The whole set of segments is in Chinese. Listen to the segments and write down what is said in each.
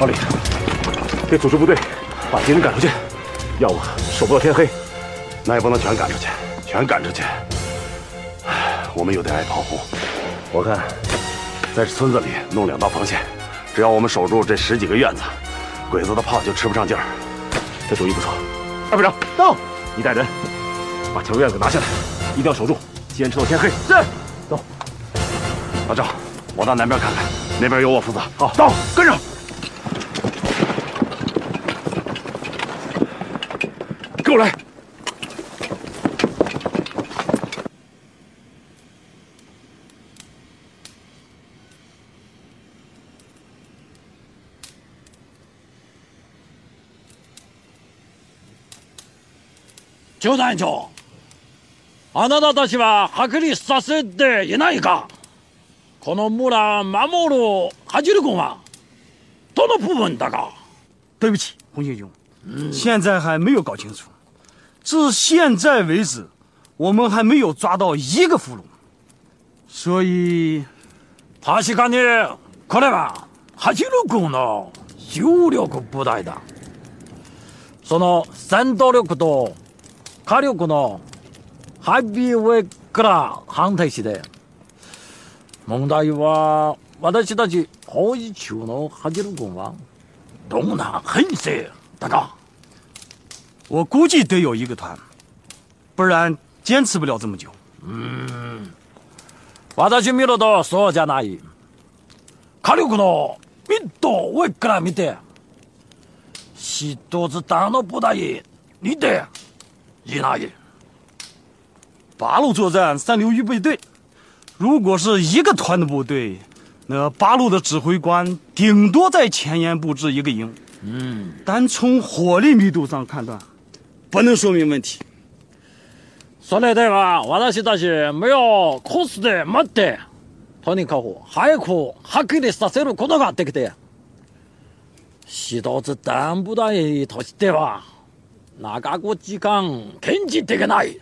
老李，给组织部队，把敌人赶出去。要不守不到天黑，那也不能全赶出去。全赶出去，我们有点爱炮轰。我看在这村子里弄两道防线，只要我们守住这十几个院子，鬼子的炮就吃不上劲儿。这主意不错。二排长，到，你带人把前院子拿下来，一定要守住，坚持到天黑。是。走。老赵，我到南边看看，那边由我负责。好，走，跟着。跟我来！赵团长，あなたたちは剥離させてえないか。この村守るを恥辱ごはどの部分だか。对不起，红军兄，现在还没有搞清楚。至现在为止，我们还没有抓到一个俘虏，所以，다시간에그래만하시로군노유력부대다その戦闘力と火力のハビーウェイから反対して、問題は私たち法囲中のハジル軍はどんな編成だか我估计得有一个团，不然坚持不了这么久。嗯，八路作战三流预备队，如果是一个团的部队，那八路的指挥官顶多在前沿布置一个营。嗯，单从火力密度上判断。不能说明问题。それでは、私たち、目をコースで待って、とにかく早くはっきりさせることができて、一つ団部隊としては、長く時間、堅持できない。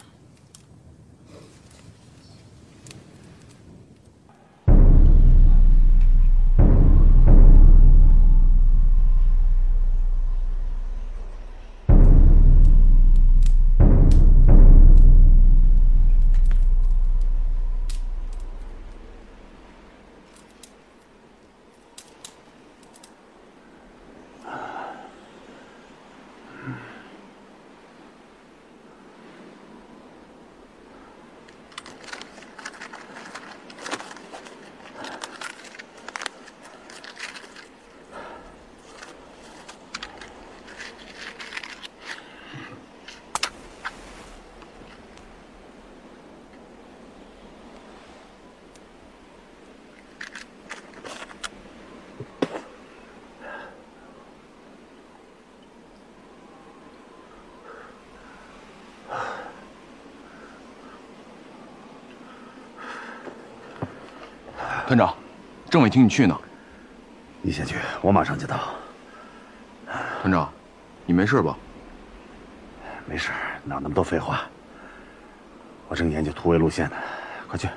团长，政委请你去呢，你先去，我马上就到。团长，你没事吧？没事，哪那么多废话？我正研究突围路线呢，快去。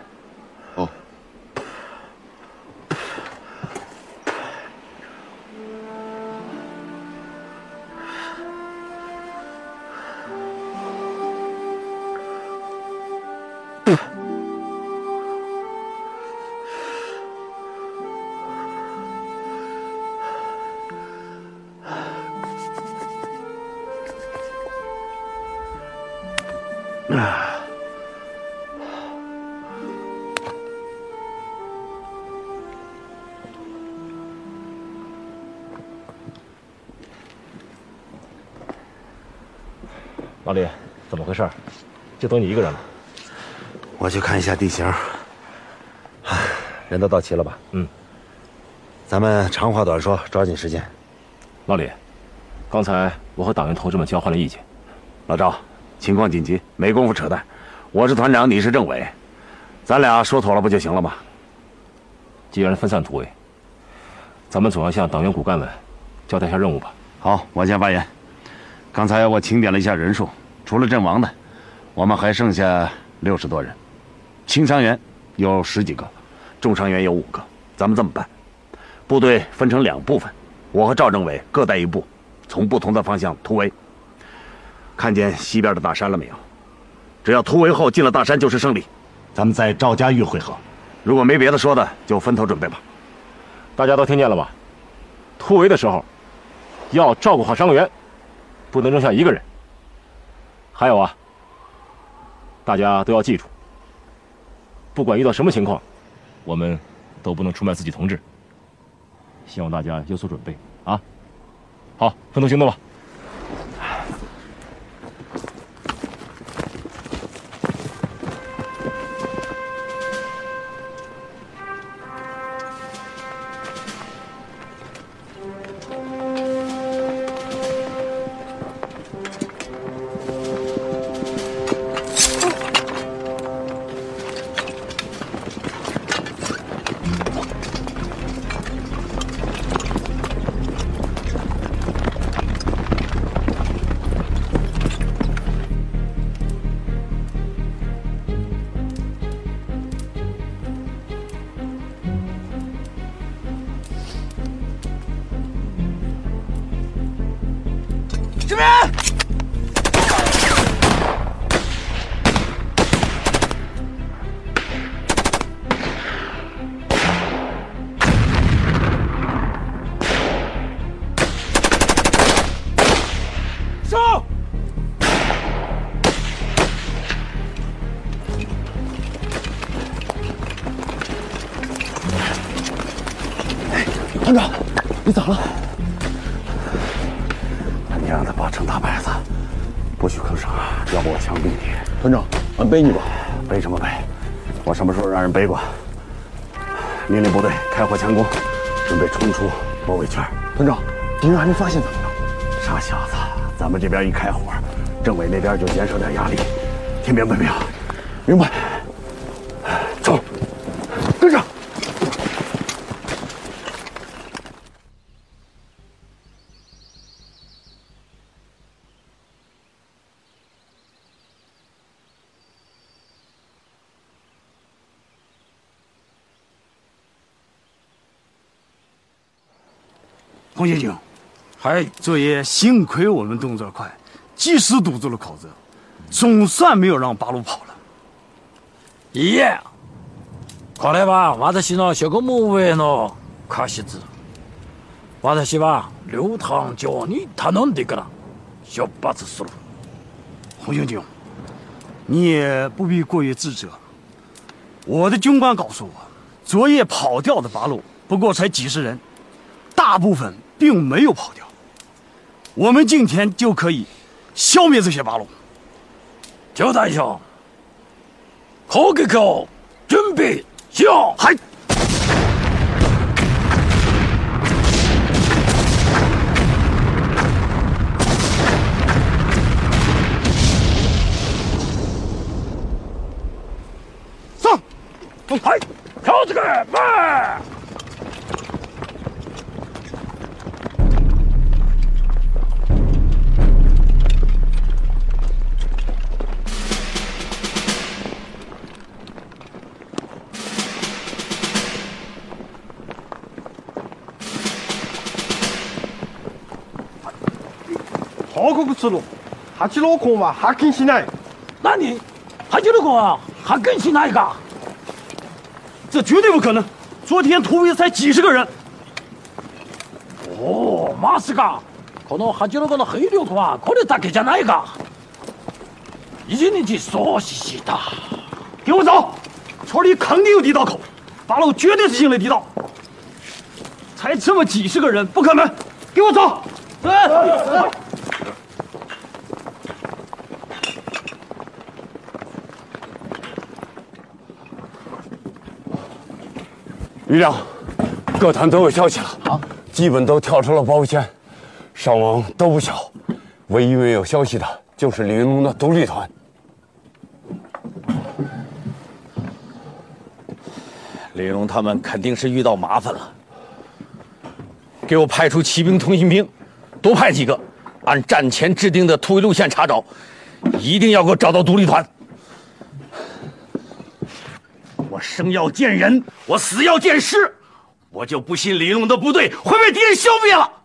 啊。老李，怎么回事？就等你一个人了。我去看一下地形。哎，人都到齐了吧？嗯。咱们长话短说，抓紧时间。老李，刚才我和党员同志们交换了意见。老赵。情况紧急，没工夫扯淡。我是团长，你是政委，咱俩说妥了不就行了吗？既然分散突围，咱们总要向党员骨干们交代一下任务吧。好，我先发言。刚才我清点了一下人数，除了阵亡的，我们还剩下六十多人，轻伤员有十几个，重伤员有五个。咱们这么办：部队分成两部分，我和赵政委各带一部，从不同的方向突围。看见西边的大山了没有？只要突围后进了大山就是胜利。咱们在赵家峪会合。如果没别的说的，就分头准备吧。大家都听见了吧？突围的时候要照顾好伤员，不能扔下一个人。还有啊，大家都要记住，不管遇到什么情况，我们都不能出卖自己同志。希望大家有所准备啊！好，分头行动吧。你咋了？你让他把成打摆子，不许吭声啊！要不我枪毙你！团长，俺背你吧。背什么背？我什么时候让人背过？命令部队开火强攻，准备冲出包围圈。团长，敌人还没发现咱们呢。傻小子，咱们这边一开火，政委那边就减少点压力。听明白没有？明白。洪学警，还昨夜幸亏我们动作快，及时堵住了口子，总算没有让八路跑了。爷，快来吧！瓦特西瓦特西吧，刘堂叫你他弄的个了，小八字叔。洪学警，你也不必过于自责。我的军官告诉我，昨夜跑掉的八路不过才几十人，大部分。并没有跑掉，我们今天就可以消灭这些八路。乔大兄，好个口，准备，向，嗨！走，嗨，跳出去，迈！我不知路，八九路工哇，哈根起来。那你，八九路啊，哈更起哪一个。这绝对不可能！昨天突围才几十个人。哦，马斯噶？可能八九路工那还有两啊？可能大概家哪一个？一定是缩西西的。给我走！村里肯定有地道口，八路绝对是进了地道。才这么几十个人，不可能！给我走！走走走！旅长，各团都有消息了啊，基本都跳出了包围圈，伤亡都不小，唯一没有消息的就是李云龙的独立团。李云龙他们肯定是遇到麻烦了，给我派出骑兵通信兵，多派几个，按战前制定的突围路线查找，一定要给我找到独立团。生要见人，我死要见尸，我就不信李龙的部队会被敌人消灭了。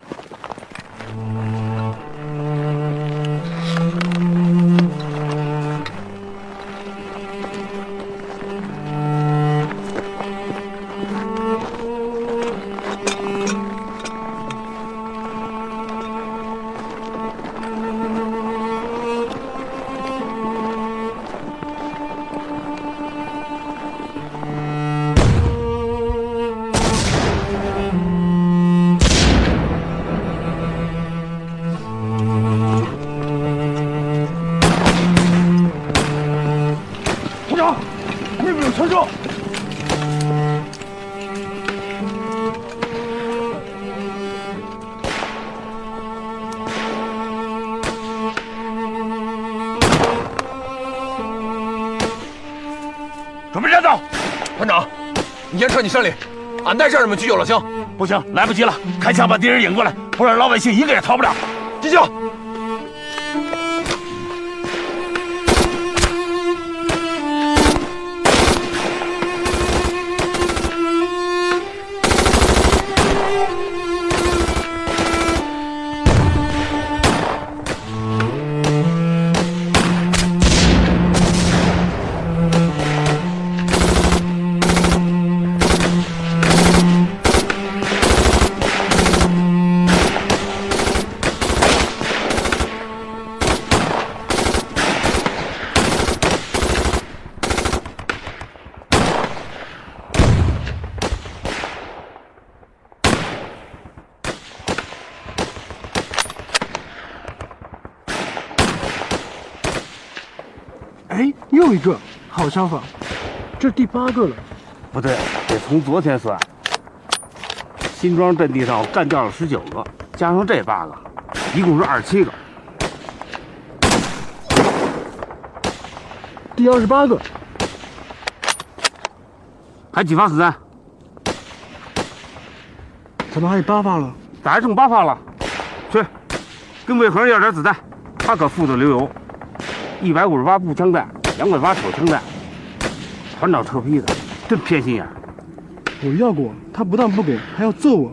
那边有枪声，准备战斗！团长，你先撤进山里，俺带战士们去救老乡。不行，来不及了，开枪把敌人引过来，不然老百姓一个也逃不了。进兄。枪发，这第八个了。不对，得从昨天算。新庄阵地上我干掉了十九个，加上这八个，一共是二十七个。第二十八个，还几发子弹？怎么还有八发了？咋还剩八发了？去，跟魏恒要点子弹，他可富责流油，一百五十八步枪弹，两百八手枪弹。团长臭批的，真偏心眼！我要过，他不但不给，还要揍我。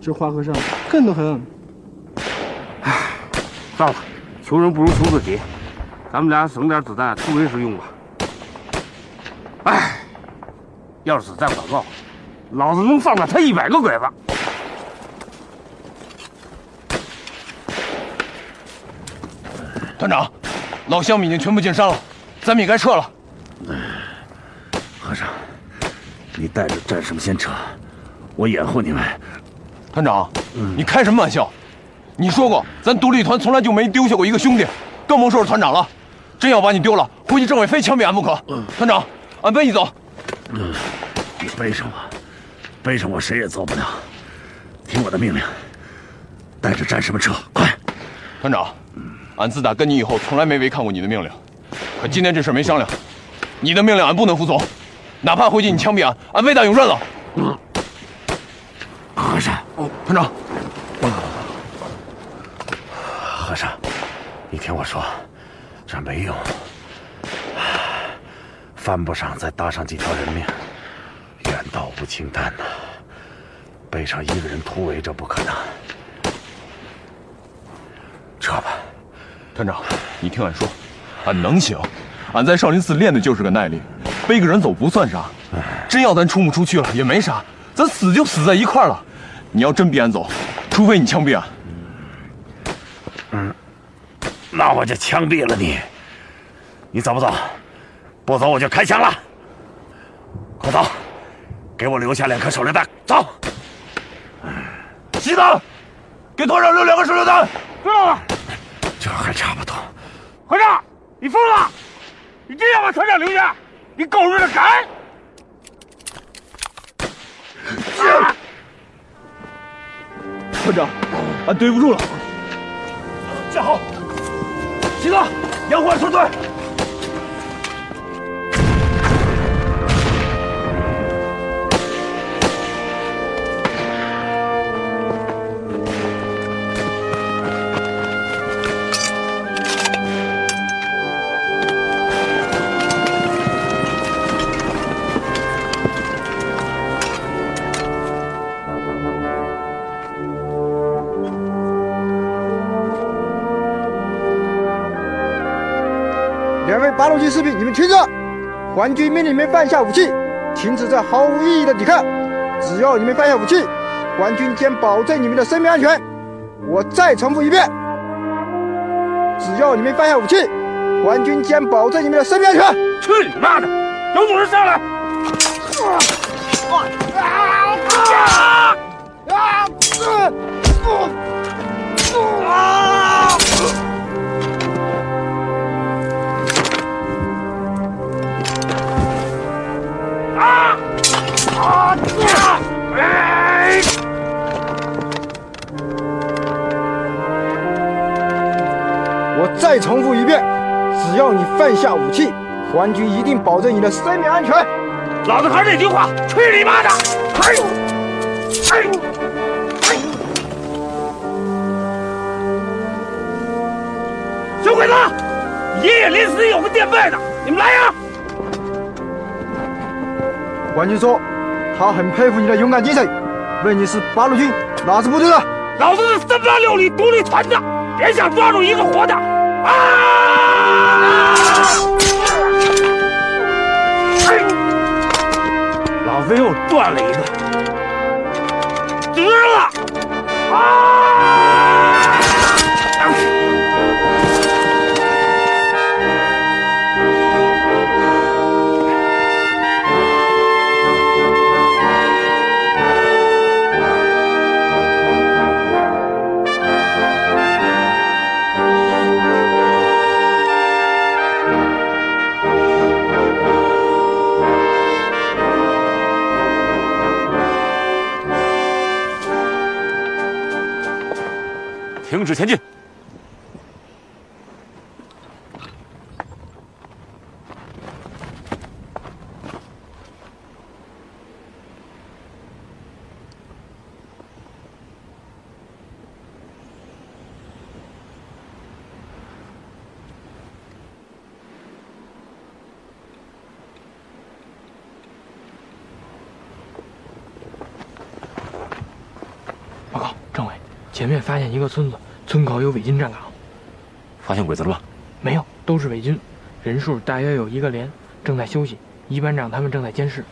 这花和尚，恨得很。唉，算了，求人不如求自己。咱们俩省点子弹，突围时用吧。唉，要是子弹不够，老子能放了他一百个鬼子。团长，老乡们已经全部进山了，咱们也该撤了。你带着战士们先撤，我掩护你们。团长，你开什么玩笑？你说过咱独立团从来就没丢下过一个兄弟，更甭说是团长了。真要把你丢了，估计政委非枪毙俺不可。团长，俺背你走。你背上我，背上我谁也走不了。听我的命令，带着战士们撤，快！团长，俺自打跟你以后，从来没违抗过你的命令。可今天这事没商量，你的命令俺不能服从。哪怕回去你枪毙俺，俺魏大勇认了。和尚，哦，团长，和尚，你听我说，这没用，犯不上再搭上几条人命，远道不清淡呐，背上一个人突围这不可能，撤吧。团长，你听俺说，俺能行，俺在少林寺练的就是个耐力。背个人走不算啥，真要咱冲不出去了也没啥，咱死就死在一块了。你要真逼俺走，除非你枪毙俺。嗯，那我就枪毙了你。你走不走？不走我就开枪了。快走，给我留下两颗手榴弹。走。急子，给团长留两颗手榴弹。知道了。这还差不多。团长，你疯了？你真要把团长留下？你狗日的敢！团长，俺对不住了。站好，齐乐，杨虎撤退。兄弟士兵，你们听着，皇军命令你们放下武器，停止这毫无意义的抵抗。只要你们放下武器，皇军将保证你们的生命安全。我再重复一遍，只要你们放下武器，皇军将保证你们的生命安全。去你妈的，有种人上来！再重复一遍，只要你放下武器，皇军一定保证你的生命安全。老子还是那句话，去你妈的！哎呦，哎，小鬼子，爷爷临时有个垫背的，你们来呀！皇军说，他很佩服你的勇敢精神。问你是八路军哪支部队的？老子是三八六旅独立团的，别想抓住一个活的。啊！嘿，老子又断了一个，值了。停止前进！报告政委，前面发现一个村子。村口有伪军站岗，发现鬼子了吗？没有，都是伪军，人数大约有一个连，正在休息。一班长他们正在监视。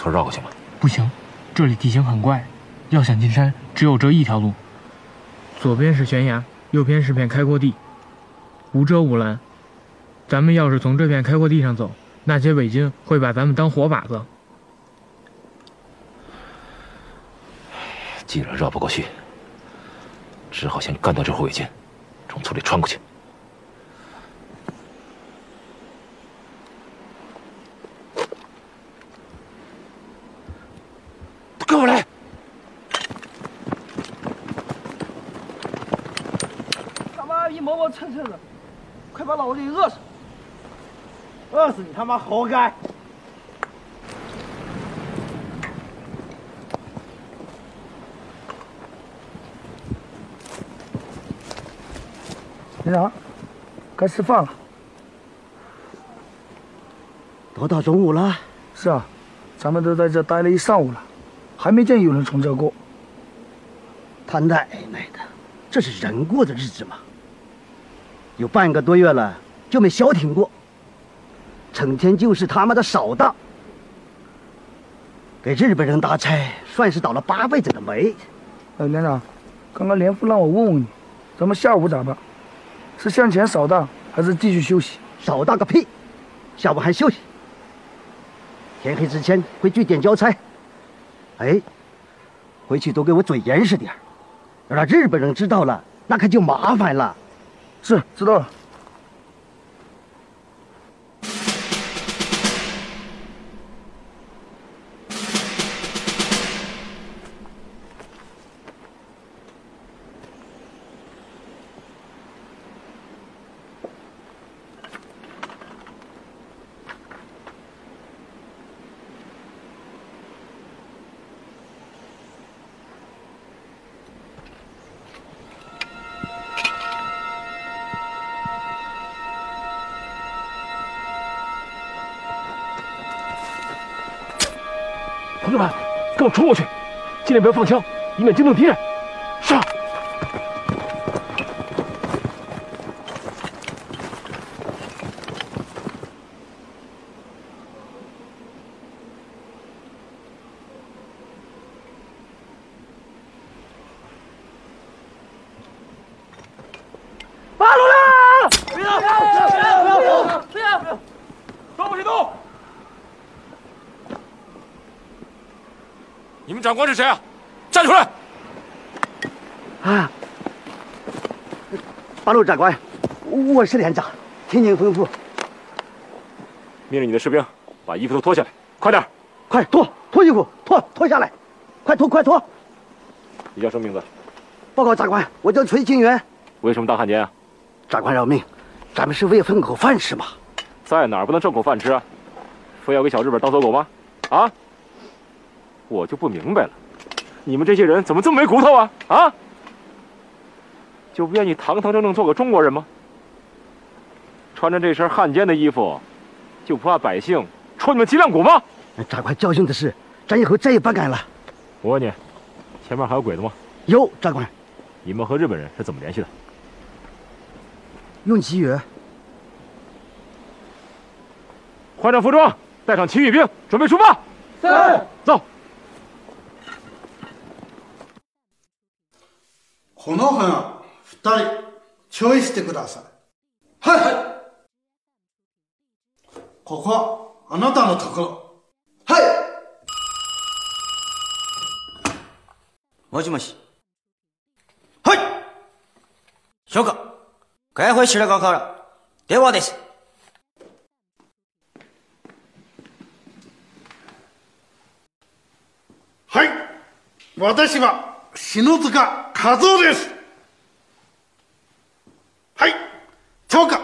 从绕过去吗？不行，这里地形很怪，要想进山，只有这一条路。左边是悬崖，右边是片开阔地，无遮无拦。咱们要是从这片开阔地上走，那些伪军会把咱们当活靶子。既然绕不过去，只好先干掉这伙伪军，从村里穿过去。妈活该！连长，该吃饭了。都到中午了。是啊，咱们都在这待了一上午了，还没见有人从这过。他奶奶的，这是人过的日子吗？有半个多月了，就没消停过。成天就是他妈的扫荡，给日本人搭差，算是倒了八辈子的霉。哎，连长，刚刚连副让我问问你，咱们下午咋办？是向前扫荡，还是继续休息？扫荡个屁！下午还休息？天黑之前回据点交差。哎，回去都给我嘴严实点儿，让日本人知道了，那可就麻烦了。是，知道了。冲过去，尽量不要放枪，以免惊动敌人。长官是谁啊？站出来！啊！八路长官，我是连长，听您吩咐。命令你的士兵把衣服都脱下来，快点！快脱脱衣服，脱脱下来，快脱快脱！你叫什么名字？报告长官，我叫崔金元。为什么当汉奸啊？长官饶命！咱们是为混口饭吃嘛？在哪儿不能挣口饭吃？啊？非要给小日本当走狗吗？啊？我就不明白了，你们这些人怎么这么没骨头啊？啊！就不愿意堂堂正正做个中国人吗？穿着这身汉奸的衣服，就不怕百姓戳你们脊梁骨吗？长官教训的是，咱以后再也不敢了。我问你，前面还有鬼子吗？有，长官。你们和日本人是怎么联系的？用旗语。换上服装，带上旗语兵，准备出发。是。走。この花、二人、チョイしてください。はいはいここ、あなたのところ。はいもしもし。はいかやほい白川から、はです。はい私は、篠塚和夫ですはい長官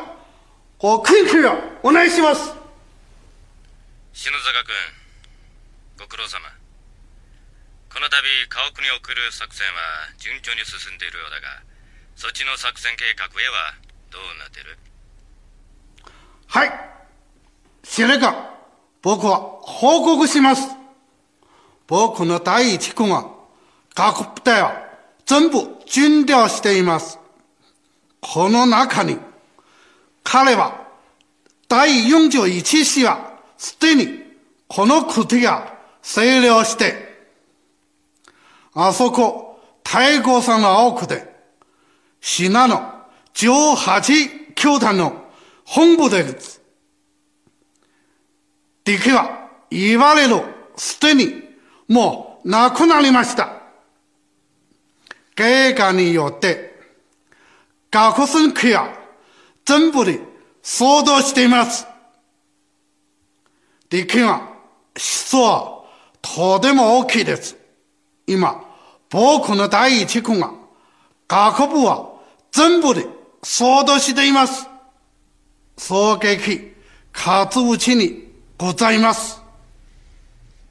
ご訓示をお願いします篠坂君ご苦労様この度家屋に送る作戦は順調に進んでいるようだがそっちの作戦計画へはどうなってるはい司令官僕は報告します僕の第一君は学部だよ全部礼をしています。この中に、彼は第41子はすでにこの国が清涼して、あそこ、太鼓山の奥で、信濃18教団の本部です。敵は言われるすでにもう亡くなりました。该干によって、学生区は全部で騒動しています。理県は、質はとても大きいです。今、僕の第一区が、学部は全部で騒動しています。衝撃、勝うちにございます。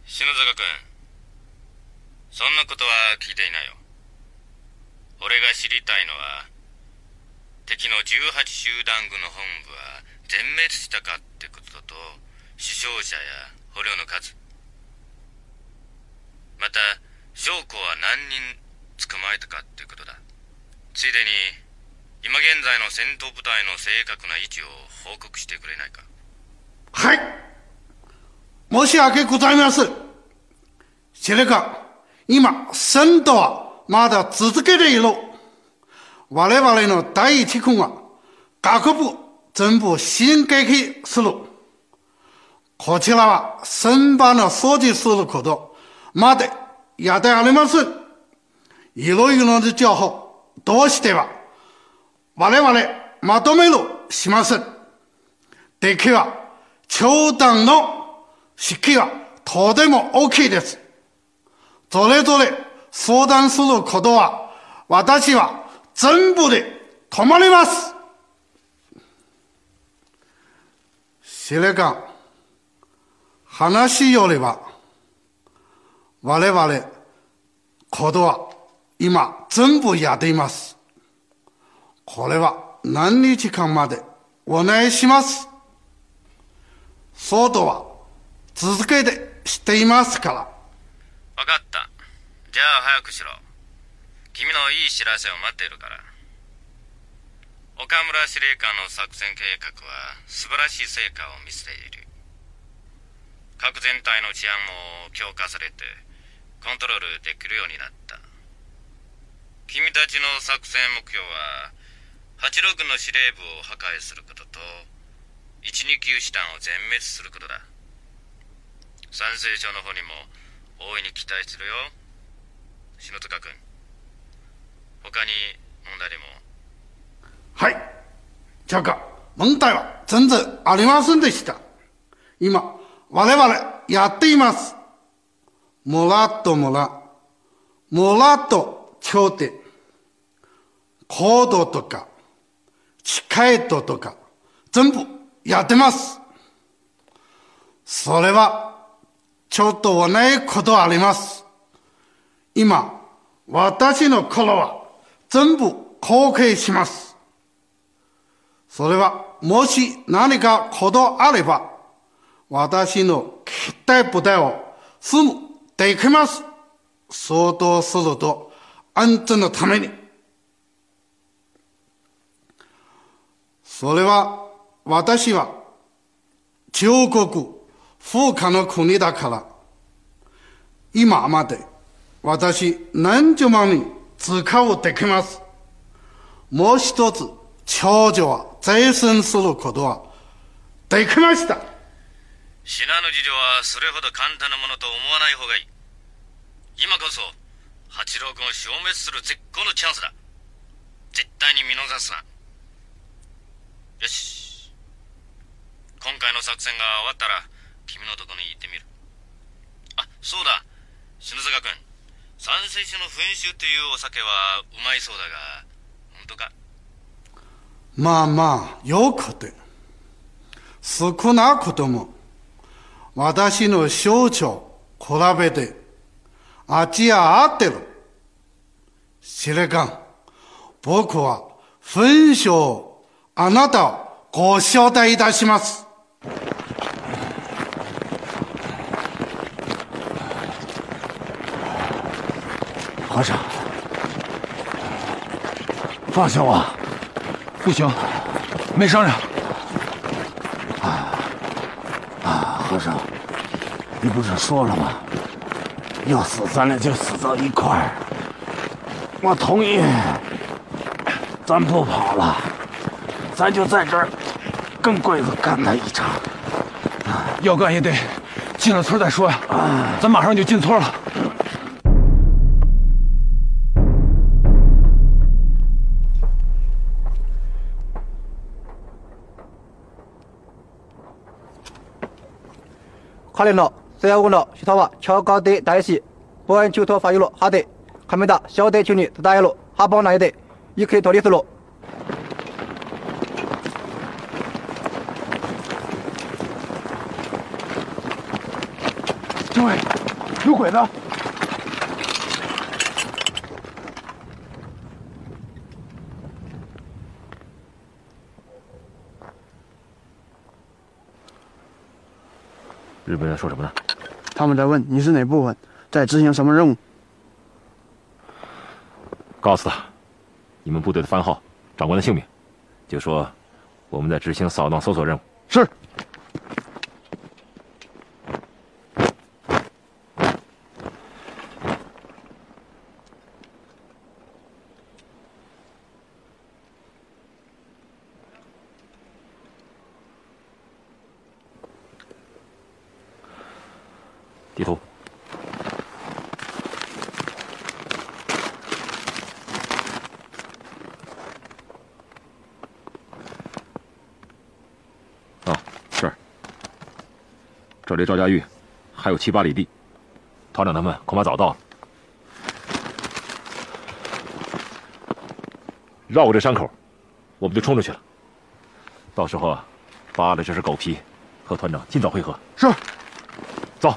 篠塚君、そんなことは聞いていないよ。俺が知りたいのは敵の18集団軍の本部は全滅したかってことと死傷者や捕虜の数また将校は何人捕まえたかってことだついでに今現在の戦闘部隊の正確な位置を報告してくれないかはい申し訳ございません司令官今戦闘はまだ続けている。我々の第一君は、学部全部新劇する。こちらは先般の掃除することまでやってあります。いろいろな情報、どうしては、我々まとめるします。きは、長短の式はとても大きいです。それぞれ相談することは、私は全部で止まります。司令官、話よれは、我々、ことは今全部やっています。これは何日間までお願いします。ソーは続けてしていますから。わかった。じゃあ早くしろ君のいい知らせを待っているから岡村司令官の作戦計画は素晴らしい成果を見せている核全体の治安も強化されてコントロールできるようになった君たちの作戦目標は86の司令部を破壊することと129師団を全滅することだ賛成省の方にも大いに期待するよ篠塚君他に問題でもはいじゃあか問題は全然ありませんでした今我々やっていますもらっともらもらっと協定行動とか近いととか全部やってますそれはちょっとないことあります今、私の頃は全部後継します。それは、もし何かことあれば、私の期待部隊をすぐできます。相当すると、安全のために。それは、私は、中国、風可の国だから、今まで、私何十万人使うできます。もう一つ、長女は財産することはできました。死なぬ事情はそれほど簡単なものと思わない方がいい。今こそ、八郎君を消滅する絶好のチャンスだ。絶対に見逃すな。よし。今回の作戦が終わったら、君のとこに行ってみる。あ、そうだ。篠塚君。山水酒の噴酒というお酒はうまいそうだが本当かまあまあよくて少なくとも私の象徴比べてあっちや合ってる知れかん僕は噴酒をあなたをご招待いたします和尚，放下我，不行，没商量。啊啊，和尚，你不是说了吗？要死咱俩就死到一块儿。我同意，咱不跑了，咱就在这儿跟鬼子干他一场。要干也得进了村再说呀，咱马上就进村了。卡领诺，四幺五诺徐草娃，桥岗堆大西，保安九发一路，哈堆，卡梅达小堆球尼自大野路，哈宝那一带，一克托里斯路。政委，有鬼子。日本人说什么呢？他们在问你是哪部分，在执行什么任务？告诉他，你们部队的番号，长官的姓名，就说我们在执行扫荡搜索任务。是。赵家峪还有七八里地，团长他们恐怕早到了。绕过这山口，我们就冲出去了。到时候，啊，扒了这是狗皮，和团长尽早会合。是，走。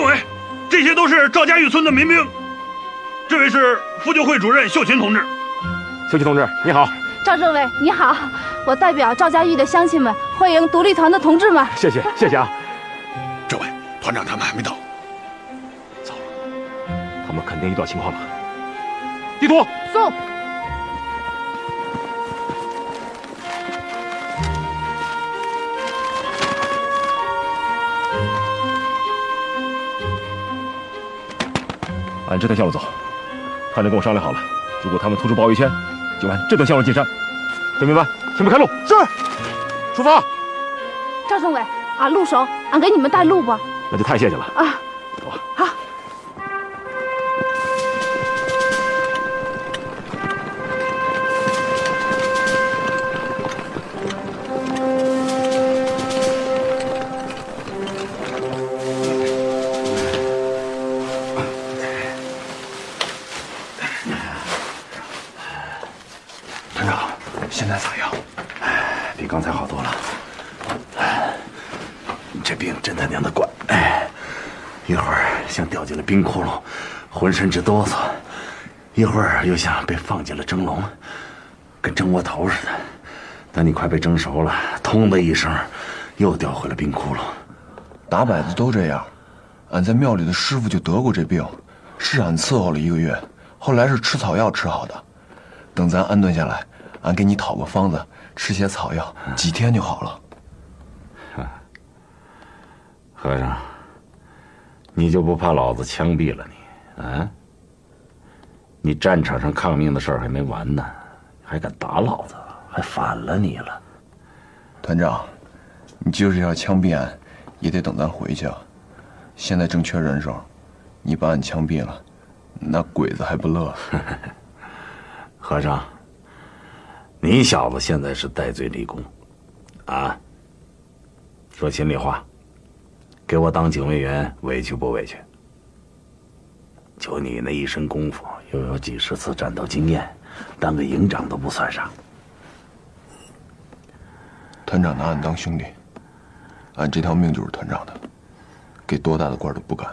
政委，这些都是赵家峪村的民兵，这位是妇救会主任秀琴同志。秀琴同志，你好。赵政委，你好。我代表赵家峪的乡亲们，欢迎独立团的同志们。谢谢，谢谢啊。政委，团长他们还没到。糟了，他们肯定遇到情况了。地图，送。按这条线路走，汉贼跟我商量好了，如果他们突出包围圈，就按这条线路进山。弟兄们，前面开路，是，出发。赵政委，俺路熟，俺给你们带路吧。那就太谢谢了啊。直哆嗦，一会儿又像被放进了蒸笼，跟蒸窝头似的。等你快被蒸熟了，通的一声，又掉回了冰窟窿。打摆子都这样，俺在庙里的师傅就得过这病，是俺伺候了一个月，后来是吃草药吃好的。等咱安顿下来，俺给你讨个方子，吃些草药，几天就好了。和尚，你就不怕老子枪毙了你？嗯？你战场上抗命的事儿还没完呢，还敢打老子，还反了你了！团长，你就是要枪毙俺，也得等咱回去啊。现在正缺人手，你把俺枪毙了，那鬼子还不乐？和尚，你小子现在是戴罪立功，啊？说心里话，给我当警卫员委屈不委屈？就你那一身功夫！又有几十次战斗经验，当个营长都不算啥。团长拿俺当兄弟，俺这条命就是团长的，给多大的官都不敢。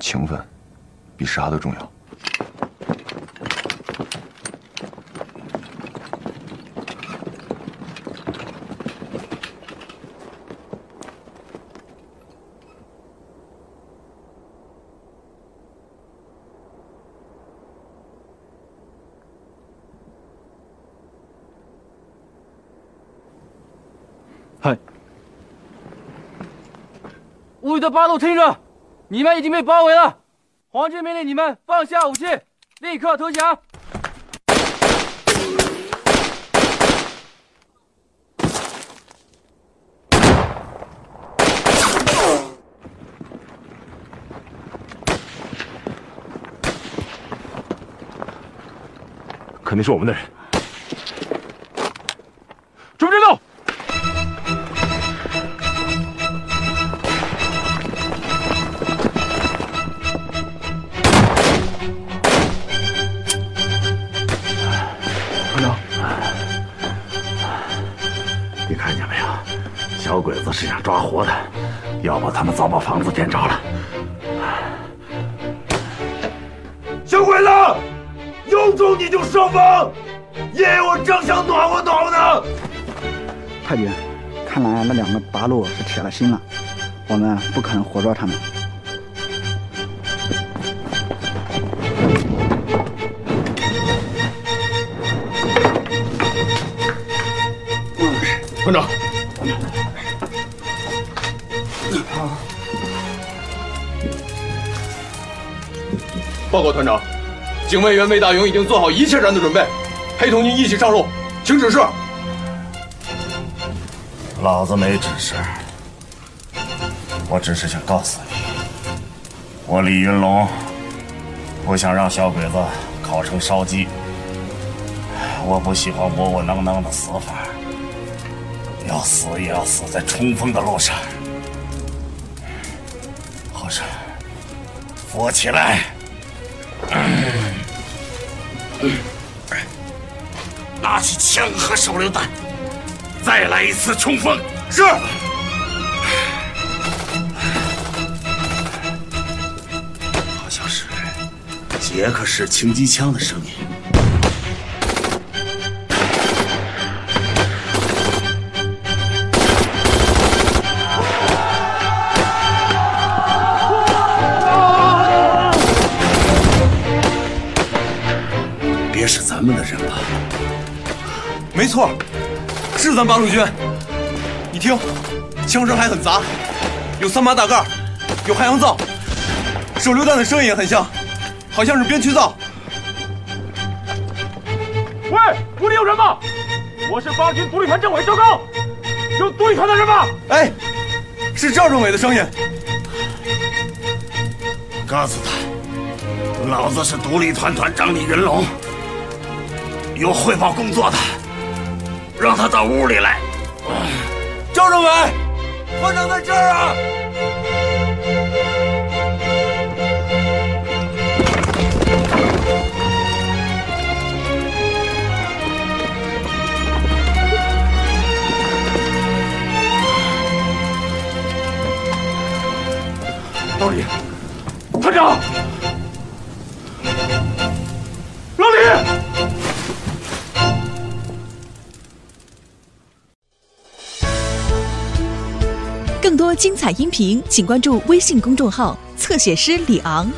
情分比啥都重要。所有的八路听着，你们已经被包围了，皇军命令你们放下武器，立刻投降。肯定是我们的人。是铁了心了，我们不可能活捉他们。团长，报告团长，警卫员魏大勇已经做好一切战斗准备，陪同您一起上路，请指示。老子没指示。我只是想告诉你，我李云龙不想让小鬼子烤成烧鸡。我不喜欢窝窝囊囊的死法，要死也要死在冲锋的路上。后生，扶起来，拿起枪和手榴弹，再来一次冲锋！是。也可是轻机枪的声音，别是咱们的人吧？没错，是咱八路军。你听，枪声还很杂，有三八大盖，有汉阳造，手榴弹的声音也很像。好像是边区造。喂，屋里有人吗？我是八军独立团政委赵刚，有独立团的人吗？哎，是赵政委的声音。告诉他，老子是独立团团长李云龙，有汇报工作的，让他到屋里来。赵政委，团长在这儿啊。团长，老李！更多精彩音频，请关注微信公众号“侧写师李昂”。